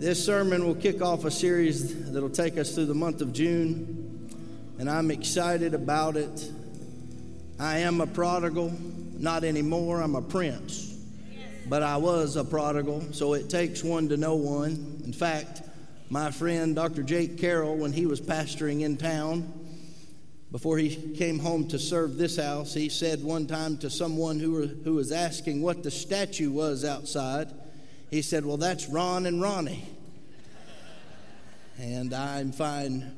This sermon will kick off a series that'll take us through the month of June, and I'm excited about it. I am a prodigal, not anymore, I'm a prince. But I was a prodigal, so it takes one to know one. In fact, my friend Dr. Jake Carroll, when he was pastoring in town, before he came home to serve this house, he said one time to someone who, were, who was asking what the statue was outside, he said, Well, that's Ron and Ronnie. and I'm fine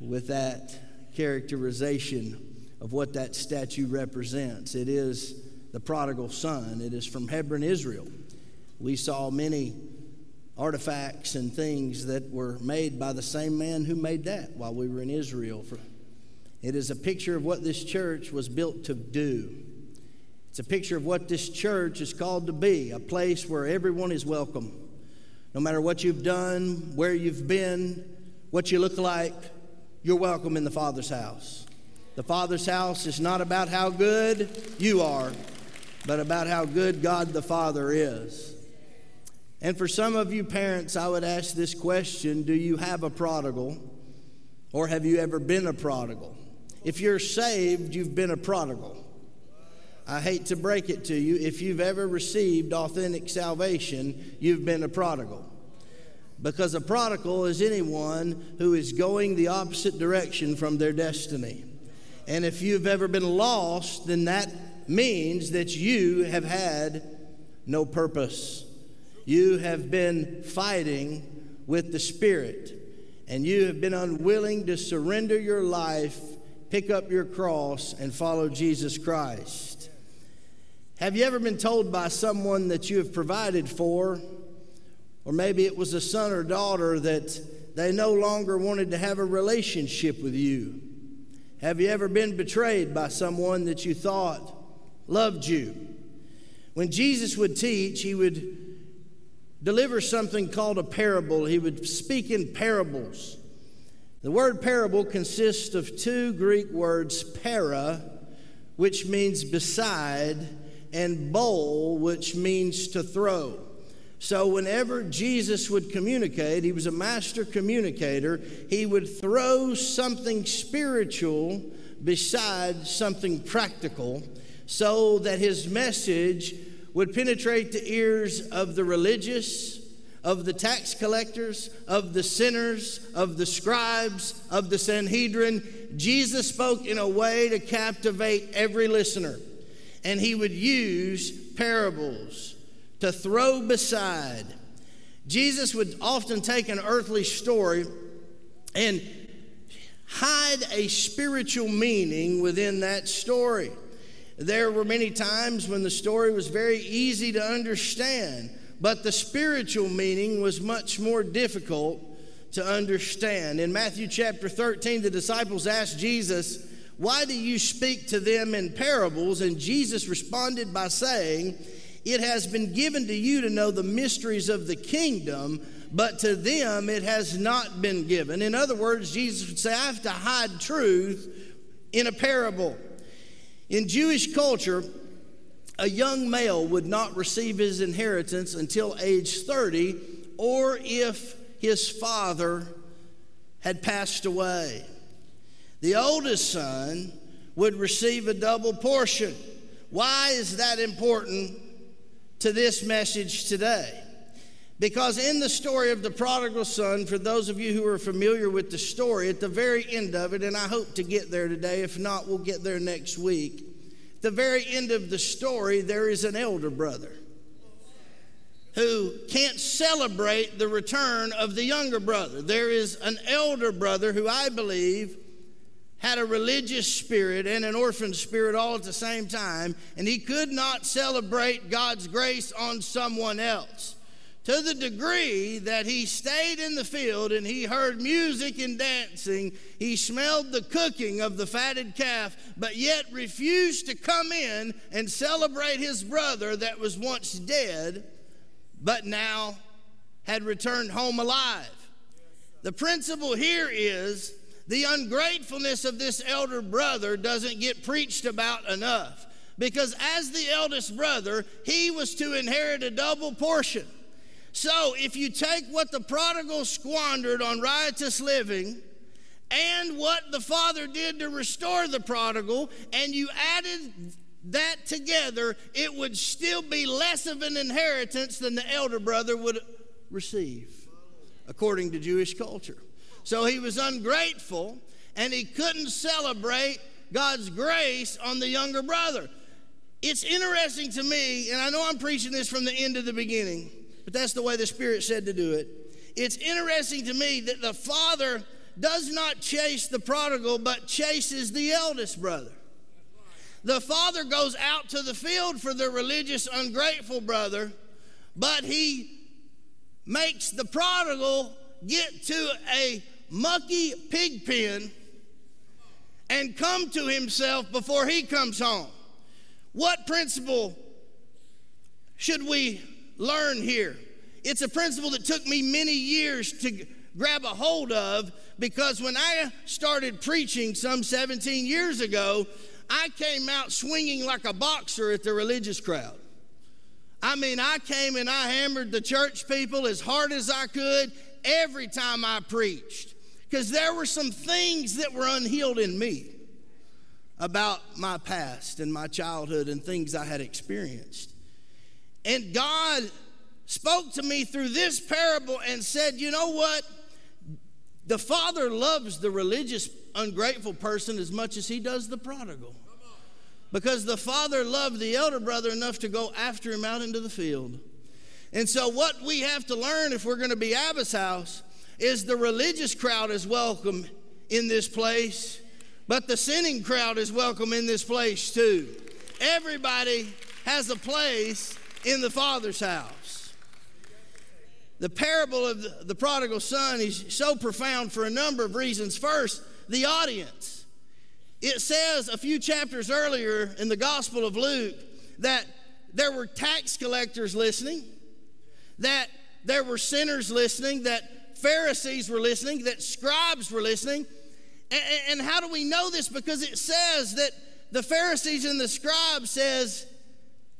with that characterization of what that statue represents. It is the prodigal son, it is from Hebron, Israel. We saw many artifacts and things that were made by the same man who made that while we were in Israel. It is a picture of what this church was built to do. It's a picture of what this church is called to be a place where everyone is welcome. No matter what you've done, where you've been, what you look like, you're welcome in the Father's house. The Father's house is not about how good you are, but about how good God the Father is. And for some of you parents, I would ask this question Do you have a prodigal, or have you ever been a prodigal? If you're saved, you've been a prodigal. I hate to break it to you, if you've ever received authentic salvation, you've been a prodigal. Because a prodigal is anyone who is going the opposite direction from their destiny. And if you've ever been lost, then that means that you have had no purpose. You have been fighting with the Spirit, and you have been unwilling to surrender your life, pick up your cross, and follow Jesus Christ. Have you ever been told by someone that you have provided for, or maybe it was a son or daughter that they no longer wanted to have a relationship with you? Have you ever been betrayed by someone that you thought loved you? When Jesus would teach, he would deliver something called a parable. He would speak in parables. The word parable consists of two Greek words, para, which means beside, and bowl, which means to throw. So, whenever Jesus would communicate, he was a master communicator, he would throw something spiritual beside something practical so that his message would penetrate the ears of the religious, of the tax collectors, of the sinners, of the scribes, of the Sanhedrin. Jesus spoke in a way to captivate every listener and he would use parables to throw beside. Jesus would often take an earthly story and hide a spiritual meaning within that story. There were many times when the story was very easy to understand, but the spiritual meaning was much more difficult to understand. In Matthew chapter 13, the disciples asked Jesus, why do you speak to them in parables? And Jesus responded by saying, It has been given to you to know the mysteries of the kingdom, but to them it has not been given. In other words, Jesus would say, I have to hide truth in a parable. In Jewish culture, a young male would not receive his inheritance until age 30 or if his father had passed away the oldest son would receive a double portion. Why is that important to this message today? Because in the story of the prodigal son, for those of you who are familiar with the story, at the very end of it, and I hope to get there today, if not, we'll get there next week. At the very end of the story, there is an elder brother who can't celebrate the return of the younger brother. There is an elder brother who I believe had a religious spirit and an orphan spirit all at the same time, and he could not celebrate God's grace on someone else. To the degree that he stayed in the field and he heard music and dancing, he smelled the cooking of the fatted calf, but yet refused to come in and celebrate his brother that was once dead, but now had returned home alive. The principle here is the ungratefulness of this elder brother doesn't get preached about enough. Because as the eldest brother, he was to inherit a double portion. So, if you take what the prodigal squandered on riotous living and what the father did to restore the prodigal, and you added that together, it would still be less of an inheritance than the elder brother would receive, according to Jewish culture. So he was ungrateful and he couldn't celebrate God's grace on the younger brother. It's interesting to me, and I know I'm preaching this from the end to the beginning, but that's the way the Spirit said to do it. It's interesting to me that the father does not chase the prodigal, but chases the eldest brother. The father goes out to the field for the religious, ungrateful brother, but he makes the prodigal get to a mucky pig pen and come to himself before he comes home. What principle should we learn here? It's a principle that took me many years to grab a hold of because when I started preaching some 17 years ago, I came out swinging like a boxer at the religious crowd. I mean, I came and I hammered the church people as hard as I could every time I preached because there were some things that were unhealed in me about my past and my childhood and things I had experienced. And God spoke to me through this parable and said, You know what? The Father loves the religious, ungrateful person as much as he does the prodigal. Because the Father loved the elder brother enough to go after him out into the field. And so, what we have to learn if we're going to be Abba's house is the religious crowd is welcome in this place, but the sinning crowd is welcome in this place too. Everybody has a place in the Father's house the parable of the, prodigal son is so profound for a number of reasons. First, the audience. It says a few chapters earlier in the Gospel of Luke that there were tax collectors listening, that there were sinners listening, that Pharisees were listening, that scribes were listening. And, and how do we know this? Because it says that the Pharisees and the scribes says,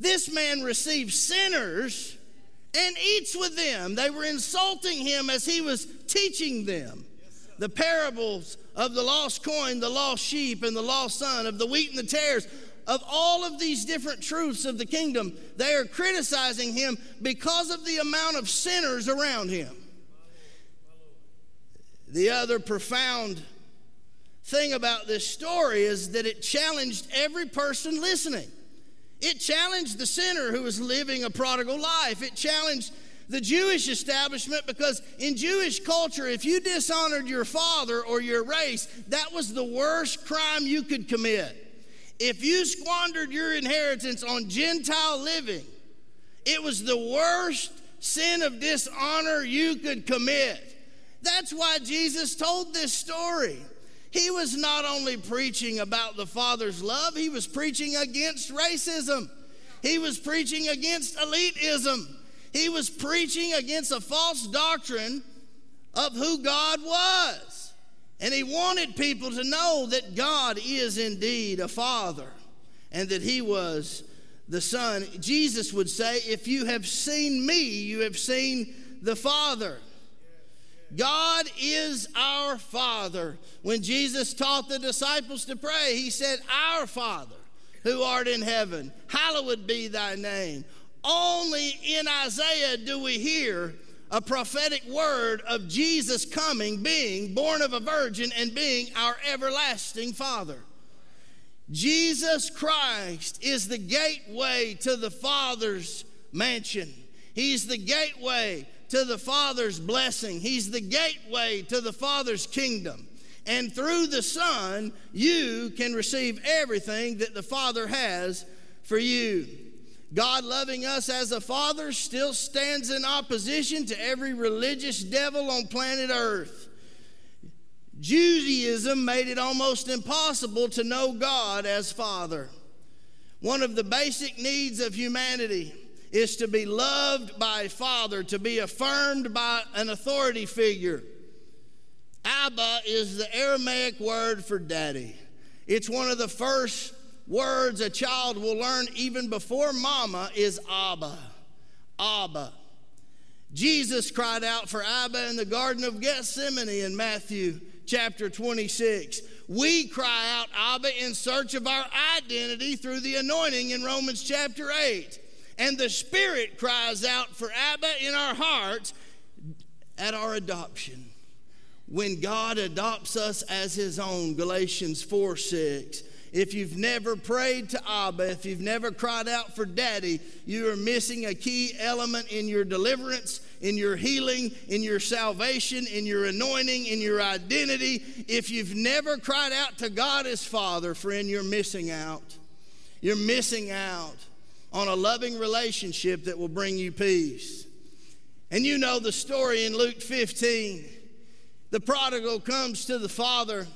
this man receives sinners and eats with them. They were insulting him as he was teaching them the parables of the lost coin, the lost sheep, and the lost son, of the wheat and the tares, of all of these different truths of the kingdom. They are criticizing him because of the amount of sinners around him. The other profound thing about this story is that it challenged every person listening. It challenged the sinner who was living a prodigal life. It challenged the Jewish establishment because in Jewish culture, if you dishonored your father or your race, that was the worst crime you could commit. If you squandered your inheritance on Gentile living, it was the worst sin of dishonor you could commit. That's why Jesus told this story he was not only preaching about the Father's love, he was preaching against racism. He was preaching against elitism. He was preaching against a false doctrine of who God was. And he wanted people to know that God is indeed a father and that he was the son. Jesus would say, If you have seen me, you have seen the Father. God is our Father. When Jesus taught the disciples to pray, he said, Our Father who art in heaven, hallowed be thy name. Only in Isaiah do we hear a prophetic word of Jesus coming, being born of a virgin, and being our everlasting Father. Jesus Christ is the gateway to the Father's mansion. He's the gateway to the Father's blessing. He's the gateway to the Father's kingdom. And through the Son, you can receive everything that the Father has for you. God loving us as a Father still stands in opposition to every religious devil on planet Earth. Judaism made it almost impossible to know God as Father. One of the basic needs of humanity is to be loved by a father, to be affirmed by an authority figure. Abba is the Aramaic word for daddy. It's one of the first words a child will learn even before mama is Abba. Abba. Jesus cried out for Abba in the Garden of Gethsemane in Matthew chapter 26. We cry out, Abba, in search of our identity through the anointing in Romans chapter 8. And the Spirit cries out for Abba in our hearts at our adoption. When God adopts us as His own, Galatians 4 6. If you've never prayed to Abba, if you've never cried out for daddy, you are missing a key element in your deliverance, in your healing, in your salvation, in your anointing, in your identity. If you've never cried out to God as Father, friend, you're missing out. You're missing out on a loving relationship that will bring you peace. And you know the story in Luke 15. The prodigal comes to the father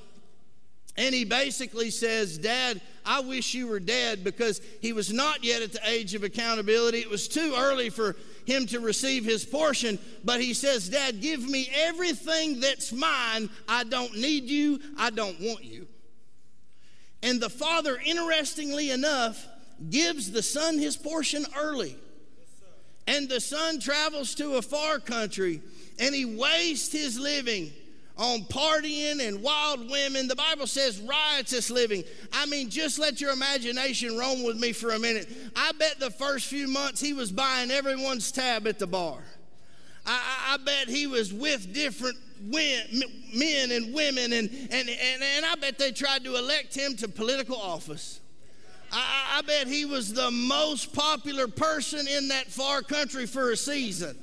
and he basically says, Dad, I wish you were dead because he was not yet at the age of accountability. It was too early for him to receive his portion. But he says, Dad, give me everything that's mine. I don't need you. I don't want you. And the father, interestingly enough, gives the son his portion early. And the son travels to a far country and he wastes his living on partying and wild women. The Bible says riotous living. I mean, just let your imagination roam with me for a minute. I bet the first few months he was buying everyone's tab at the bar. I, I, bet he was with different men and women, and, and, and, and I bet they tried to elect him to political office. I, I bet he was the most popular person in that far country for a season.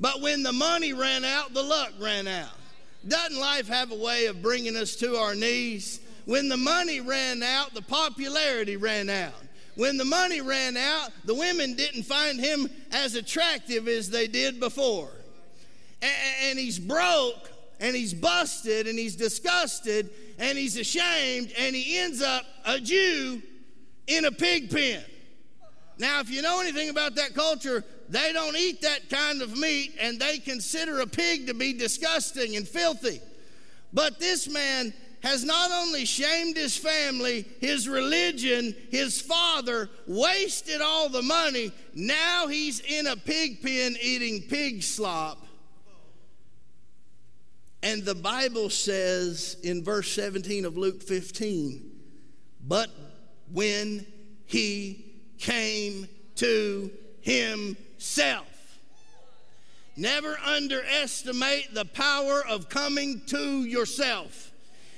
But when the money ran out, the luck ran out. Doesn't life have a way of bringing us to our knees? When the money ran out, the popularity ran out. When the money ran out, the women didn't find him as attractive as they did before. And he's broke and he's busted and he's disgusted and he's ashamed and he ends up a Jew in a pig pen. Now, if you know anything about that culture, they don't eat that kind of meat and they consider a pig to be disgusting and filthy. But this man has not only shamed his family, his religion, his father, wasted all the money, now he's in a pig pen eating pig slop. And the Bible says in verse 17 of Luke 15, but when he came to himself. Never underestimate the power of coming to yourself.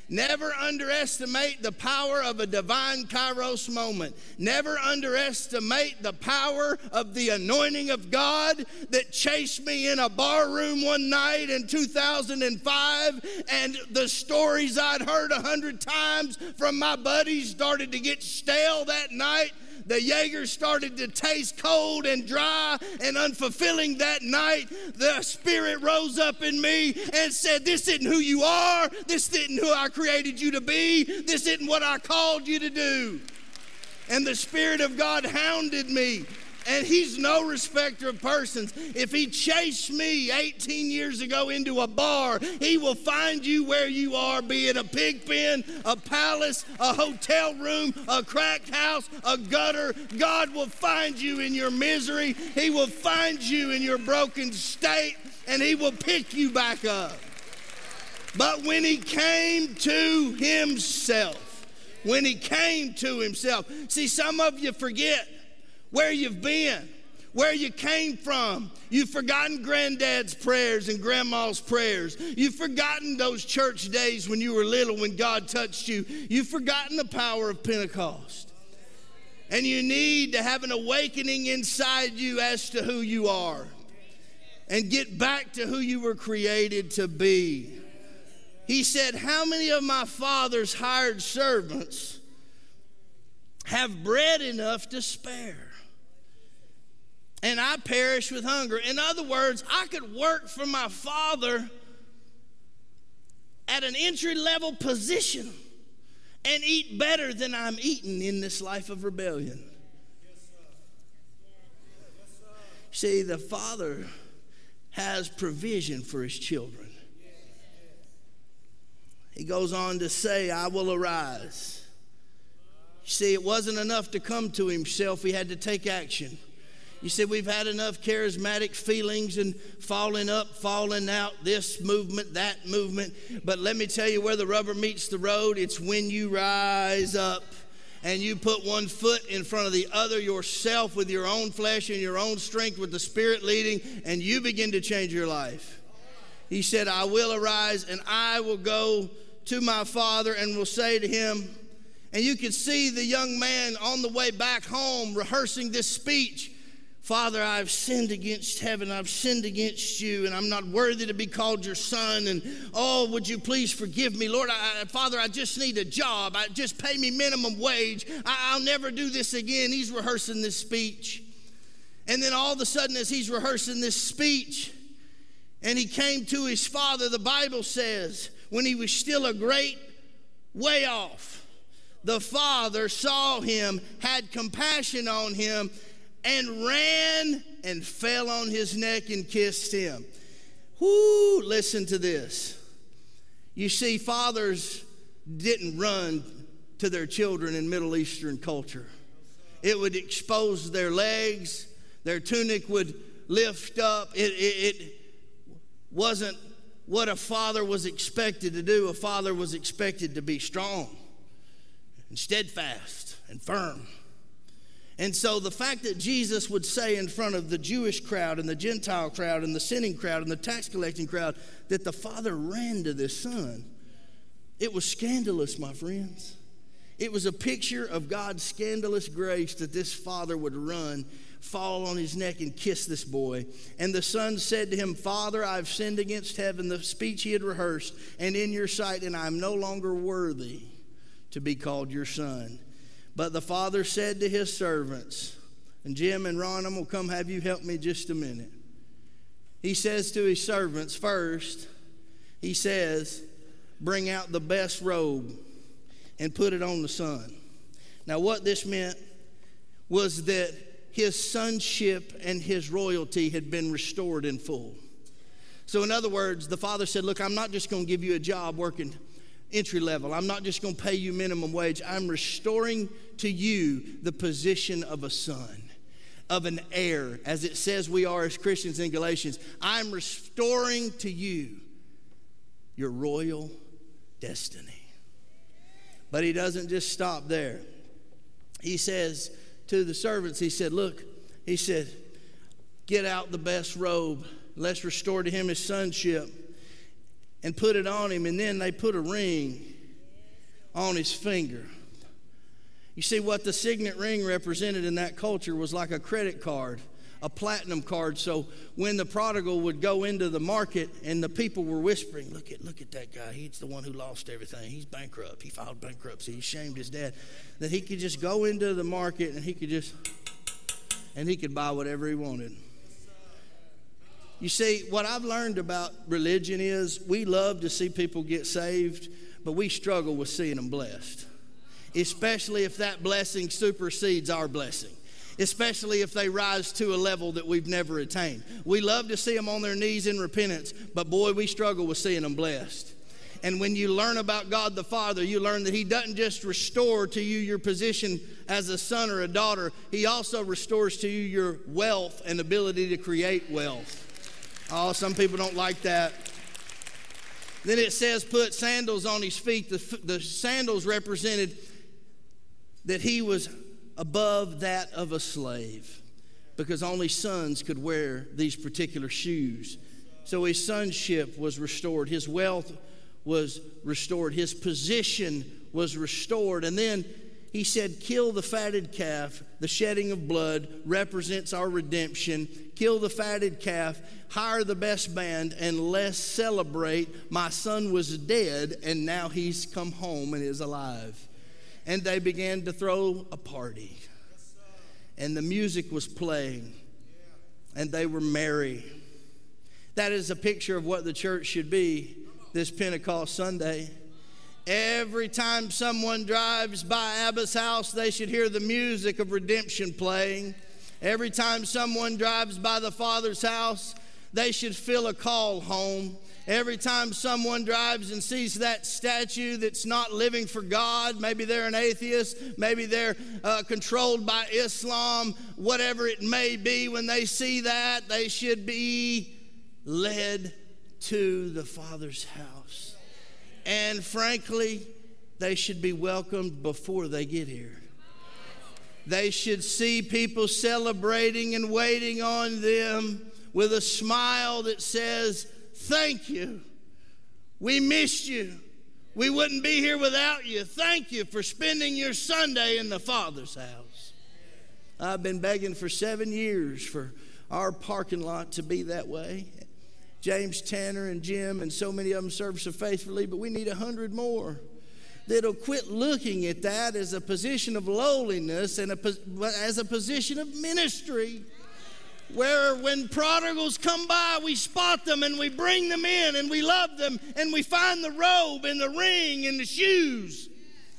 Never underestimate the power of a divine kairos moment. Never underestimate the power of the anointing of God that chased me in a bar room one night in 2005 and the stories I'd heard a hundred times from my buddies started to get stale that night the Jaeger started to taste cold and dry and unfulfilling that night, the Spirit rose up in me and said, This isn't who you are. This isn't who I created you to be. This isn't what I called you to do. And the Spirit of God hounded me and he's no respecter of persons. If he chased me 18 years ago into a bar, he will find you where you are, be it a pig pen, a palace, a hotel room, a cracked house, a gutter. God will find you in your misery. He will find you in your broken state, and he will pick you back up. But when he came to himself, when he came to himself, see, some of you forget where you've been, where you came from. You've forgotten granddad's prayers and grandma's prayers. You've forgotten those church days when you were little when God touched you. You've forgotten the power of Pentecost. And you need to have an awakening inside you as to who you are and get back to who you were created to be. He said, How many of my father's hired servants have bread enough to spare? And I perish with hunger. In other words, I could work for my father at an entry level position and eat better than I'm eating in this life of rebellion. See, the father has provision for his children. He goes on to say, I will arise. See, it wasn't enough to come to himself, he had to take action. You said we've had enough charismatic feelings and falling up, falling out, this movement, that movement. But let me tell you where the rubber meets the road it's when you rise up and you put one foot in front of the other yourself with your own flesh and your own strength with the Spirit leading, and you begin to change your life. He said, I will arise and I will go to my father and will say to him, and you could see the young man on the way back home rehearsing this speech. Father, I've sinned against heaven. I've sinned against you, and I'm not worthy to be called your son. And oh, would you please forgive me? Lord, I, Father, I just need a job. I, just pay me minimum wage. I, I'll never do this again. He's rehearsing this speech. And then all of a sudden, as he's rehearsing this speech, and he came to his father, the Bible says, when he was still a great way off, the father saw him, had compassion on him, and ran and fell on his neck and kissed him. Whoo, listen to this. You see, fathers didn't run to their children in Middle Eastern culture. It would expose their legs, their tunic would lift up. It, it, it wasn't what a father was expected to do. A father was expected to be strong and steadfast and firm. And so the fact that Jesus would say in front of the Jewish crowd and the Gentile crowd and the sinning crowd and the tax collecting crowd that the father ran to this son, it was scandalous, my friends. It was a picture of God's scandalous grace that this father would run, fall on his neck, and kiss this boy. And the son said to him, Father, I've sinned against heaven, the speech he had rehearsed, and in your sight, and I'm no longer worthy to be called your son. But the father said to his servants, and Jim and Ron, I'm going to come have you help me just a minute. He says to his servants, first, he says, bring out the best robe and put it on the son. Now, what this meant was that his sonship and his royalty had been restored in full. So, in other words, the father said, Look, I'm not just going to give you a job working entry level. I'm not just going to pay you minimum wage. I'm restoring to you the position of a son, of an heir, as it says we are as Christians in Galatians. I'm restoring to you your royal destiny. But he doesn't just stop there. He says to the servants, he said, Look, he said, get out the best robe. Let's restore to him his sonship and put it on him, and then they put a ring on his finger. You see, what the signet ring represented in that culture was like a credit card, a platinum card. So when the prodigal would go into the market and the people were whispering, Look at, look at that guy. He's the one who lost everything. He's bankrupt. He filed bankruptcy. He shamed his dad. That he could just go into the market and he could just, and he could buy whatever he wanted. You see, what I've learned about religion is we love to see people get saved, but we struggle with seeing them blessed, especially if that blessing supersedes our blessing especially if they rise to a level that we've never attained. We love to see them on their knees in repentance, but boy, we struggle with seeing them blessed. And when you learn about God the Father, you learn that He doesn't just restore to you your position as a son or a daughter, He also restores to you your wealth and ability to create wealth. Oh, some people don't like that. Then it says, put sandals on his feet. The, the sandals represented that he was above that of a slave because only sons could wear these particular shoes. So his sonship was restored, his wealth was restored, his position was restored. And then he said, Kill the fatted calf. The shedding of blood represents our redemption. Kill the fatted calf, hire the best band, and let's celebrate. My son was dead, and now he's come home and is alive. And they began to throw a party. And the music was playing, and they were merry. That is a picture of what the church should be this Pentecost Sunday. Every time someone drives by Abba's house, they should hear the music of redemption playing. Every time someone drives by the Father's house, they should feel a call home. Every time someone drives and sees that statue that's not living for God, maybe they're an atheist, maybe they're uh, controlled by Islam, whatever it may be, when they see that, they should be led to the Father's house. And frankly, they should be welcomed before they get here. They should see people celebrating and waiting on them with a smile that says, Thank you. We missed you. We wouldn't be here without you. Thank you for spending your Sunday in the Father's house. I've been begging for seven years for our parking lot to be that way. James Tanner and Jim and so many of them serve so faithfully, but we need a hundred more that'll quit looking at that as a position of lowliness and a, as a position of ministry where when prodigals come by, we spot them and we bring them in and we love them and we find the robe and the ring and the shoes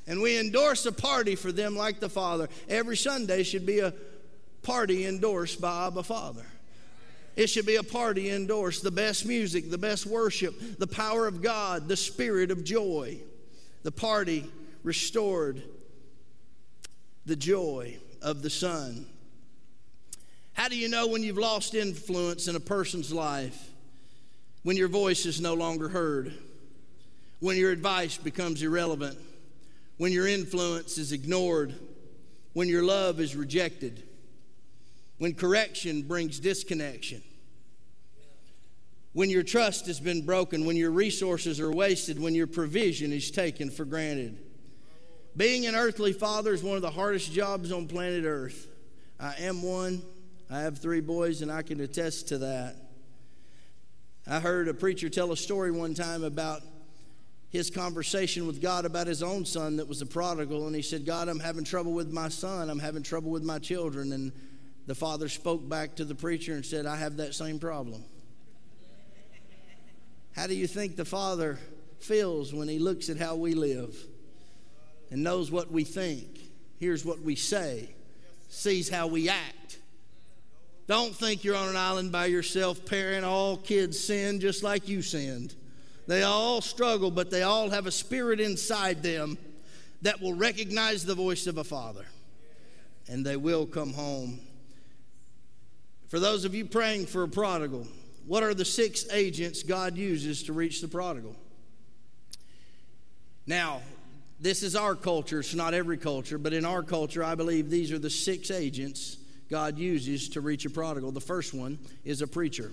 and we endorse a party for them like the Father. Every Sunday should be a party endorsed by Abba Father. It should be a party endorsed the best music, the best worship, the power of God, the spirit of joy. The party restored the joy of the Son. How do you know when you've lost influence in a person's life? When your voice is no longer heard, when your advice becomes irrelevant, when your influence is ignored, when your love is rejected, when correction brings disconnection, when your trust has been broken, when your resources are wasted, when your provision is taken for granted. Being an earthly father is one of the hardest jobs on planet Earth. I am one. I have three boys, and I can attest to that. I heard a preacher tell a story one time about his conversation with God about his own son that was a prodigal. And he said, God, I'm having trouble with my son. I'm having trouble with my children. And the father spoke back to the preacher and said, I have that same problem. How do you think the father feels when he looks at how we live and knows what we think, hears what we say, sees how we act? Don't think you're on an island by yourself, parent. All kids sin just like you sinned. They all struggle, but they all have a spirit inside them that will recognize the voice of a father and they will come home. For those of you praying for a prodigal, what are the six agents God uses to reach the prodigal? Now, this is our culture, it's not every culture, but in our culture, I believe these are the six agents God uses to reach a prodigal. The first one is a preacher.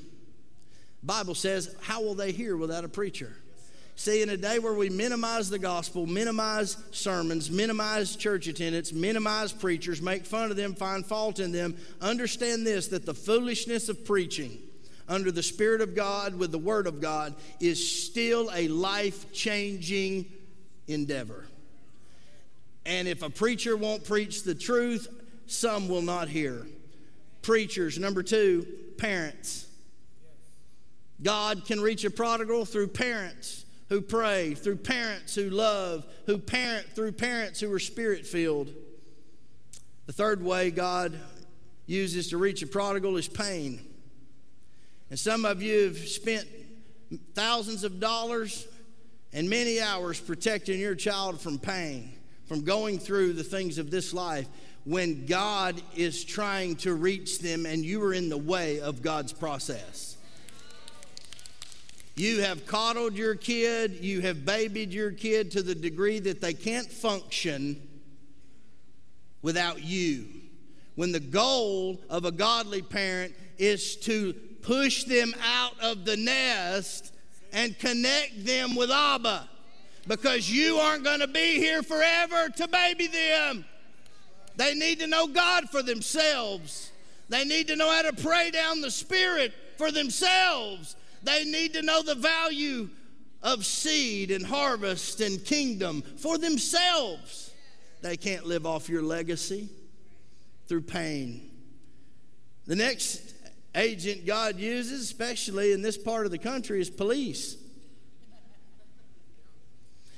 Bible says, How will they hear without a preacher? See, in a day where we minimize the gospel, minimize sermons, minimize church attendance, minimize preachers, make fun of them, find fault in them, understand this that the foolishness of preaching under the Spirit of God with the Word of God is still a life changing endeavor. And if a preacher won't preach the truth, some will not hear. Preachers. Number two, parents. God can reach a prodigal through parents who pray, through parents who love, who parent, through parents who are spirit filled. The third way God uses to reach a prodigal is pain. And some of you have spent thousands of dollars and many hours protecting your child from pain, from going through the things of this life when God is trying to reach them and you are in the way of God's process. You have coddled your kid, you have babied your kid to the degree that they can't function without you. When the goal of a godly parent is to push them out of the nest and connect them with Abba because you aren't going to be here forever to baby them. They need to know God for themselves. They need to know how to pray down the Spirit for themselves. They need to know the value of seed and harvest and kingdom for themselves. They can't live off your legacy through pain. The next agent God uses, especially in this part of the country, is police.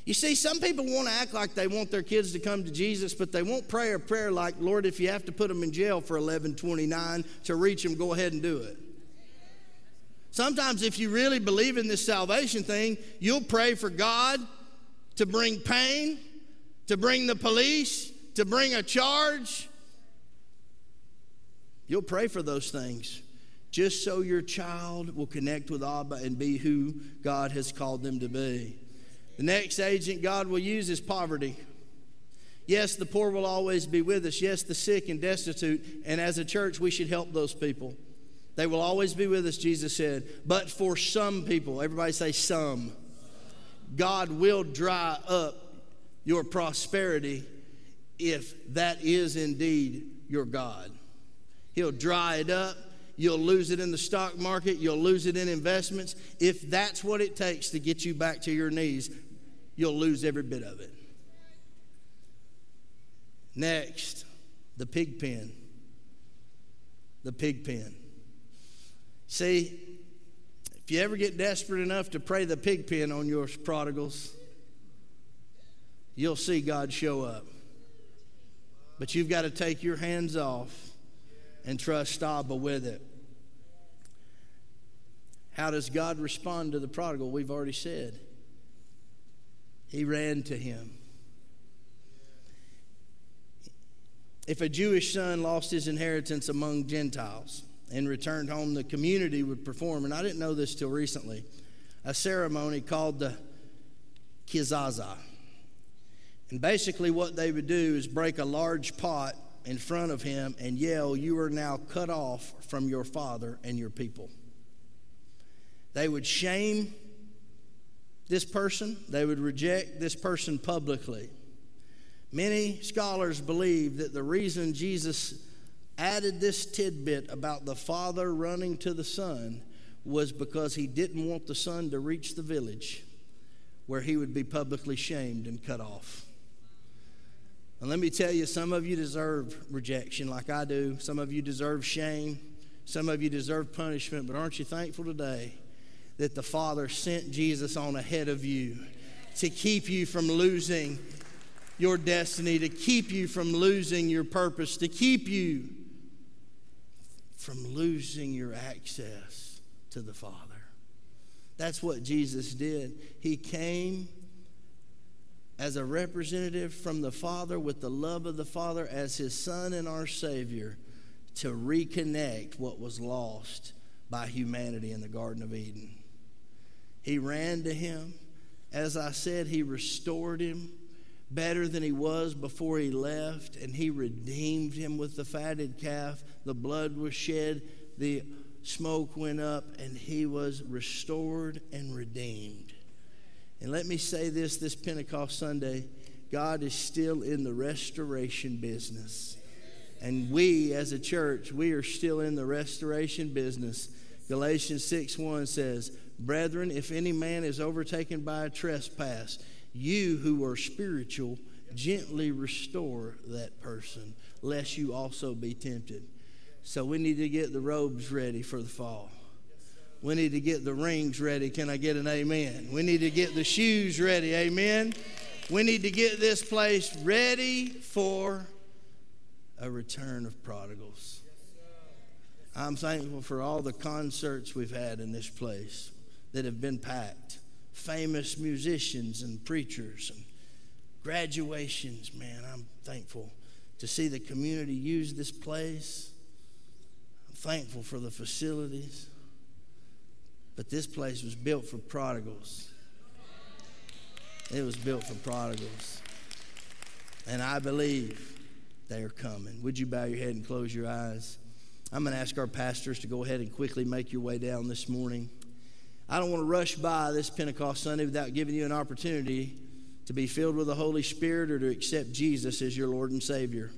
You see, some people want to act like they want their kids to come to Jesus, but they won't pray a prayer like, Lord, if you have to put them in jail for 1129 to reach them, go ahead and do it. Sometimes, if you really believe in this salvation thing, you'll pray for God to bring pain, to bring the police, to bring a charge. You'll pray for those things just so your child will connect with Abba and be who God has called them to be. The next agent God will use is poverty. Yes, the poor will always be with us. Yes, the sick and destitute. And as a church, we should help those people. They will always be with us, Jesus said. But for some people, everybody say some, God will dry up your prosperity if that is indeed your God. He'll dry it up. You'll lose it in the stock market. You'll lose it in investments. If that's what it takes to get you back to your knees, you'll lose every bit of it. Next, the pig pen. The pig pen. See, if you ever get desperate enough to pray the pig pen on your prodigals, you'll see God show up. But you've got to take your hands off and trust Abba with it. How does God respond to the prodigal? We've already said. He ran to him. If a Jewish son lost his inheritance among Gentiles, and returned home, the community would perform, and I didn't know this till recently, a ceremony called the kezazah. And basically, what they would do is break a large pot in front of him and yell, You are now cut off from your father and your people. They would shame this person, they would reject this person publicly. Many scholars believe that the reason Jesus added this tidbit about the father running to the son was because he didn't want the son to reach the village where he would be publicly shamed and cut off. And let me tell you, some of you deserve rejection like I do. Some of you deserve shame. Some of you deserve punishment. But aren't you thankful today that the Father sent Jesus on ahead of you to keep you from losing your destiny, to keep you from losing your purpose, to keep you from losing your access to the Father. That's what Jesus did. He came as a representative from the Father with the love of the Father as his Son and our Savior to reconnect what was lost by humanity in the Garden of Eden. He ran to him. As I said, he restored him better than he was before he left, and he redeemed him with the fatted calf. The blood was shed, the smoke went up, and he was restored and redeemed. And let me say this this Pentecost Sunday God is still in the restoration business. And we, as a church, we are still in the restoration business. Galatians 6 1 says, Brethren, if any man is overtaken by a trespass, you who are spiritual, gently restore that person, lest you also be tempted. So we need to get the robes ready for the fall. We need to get the rings ready. Can I get an amen? We need to get the shoes ready. Amen. We need to get this place ready for a return of prodigals. I'm thankful for all the concerts we've had in this place that have been packed famous musicians and preachers and graduations. Man, I'm thankful to see the community use this place. I'm thankful for the facilities. But this place was built for prodigals. It was built for prodigals. And I believe they are coming. Would you bow your head and close your eyes? I'm going to ask our pastors to go ahead and quickly make your way down this morning. I don't want to rush by this Pentecost Sunday without giving you an opportunity to be filled with the Holy Spirit or to accept Jesus as your Lord and Savior.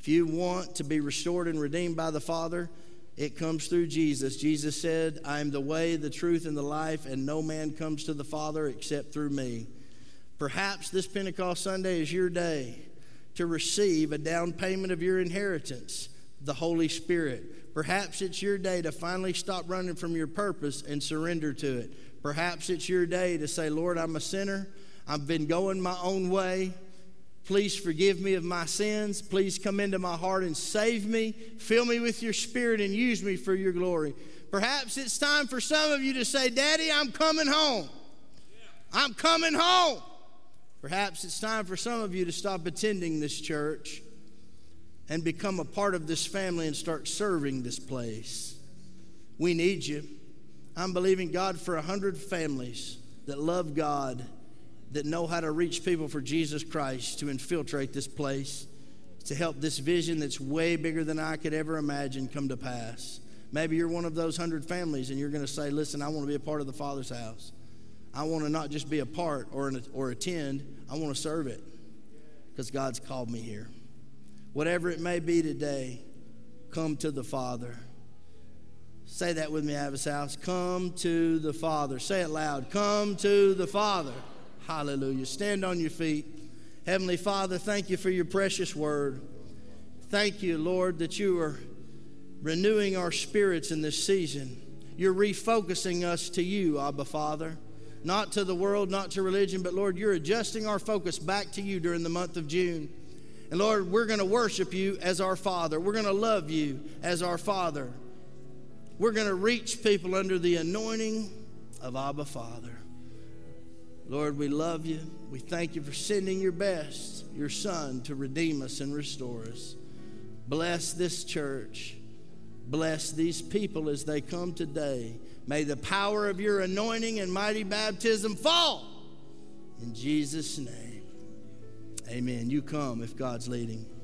If you want to be restored and redeemed by the Father, it comes through Jesus. Jesus said, I am the way, the truth, and the life, and no man comes to the Father except through me. Perhaps this Pentecost Sunday is your day to receive a down payment of your inheritance, the Holy Spirit. Perhaps it's your day to finally stop running from your purpose and surrender to it. Perhaps it's your day to say, Lord, I'm a sinner. I've been going my own way. Please forgive me of my sins. Please come into my heart and save me. Fill me with your spirit and use me for your glory. Perhaps it's time for some of you to say, Daddy, I'm coming home. I'm coming home. Perhaps it's time for some of you to stop attending this church and become a part of this family and start serving this place. We need you. I'm believing God for a hundred families that love God, that know how to reach people for Jesus Christ to infiltrate this place, to help this vision that's way bigger than I could ever imagine come to pass. Maybe you're one of those hundred families and you're going to say, Listen, I want to be a part of the Father's house. I want to not just be a part or, an, or attend, I want to serve it because God's called me here. Whatever it may be today, come to the Father. Say that with me, Abba's House. Come to the Father. Say it loud. Come to the Father. Hallelujah. Stand on your feet. Heavenly Father, thank you for your precious word. Thank you, Lord, that you are renewing our spirits in this season. You're refocusing us to you, Abba Father. Not to the world, not to religion, but Lord, you're adjusting our focus back to you during the month of June. And Lord, we're going to worship you as our Father. We're going to love you as our Father. We're going to reach people under the anointing of Abba Father. Lord, we love you. We thank you for sending your best, your Son, to redeem us and restore us. Bless this church. Bless these people as they come today. May the power of your anointing and mighty baptism fall. In Jesus' name, amen. You come if God's leading.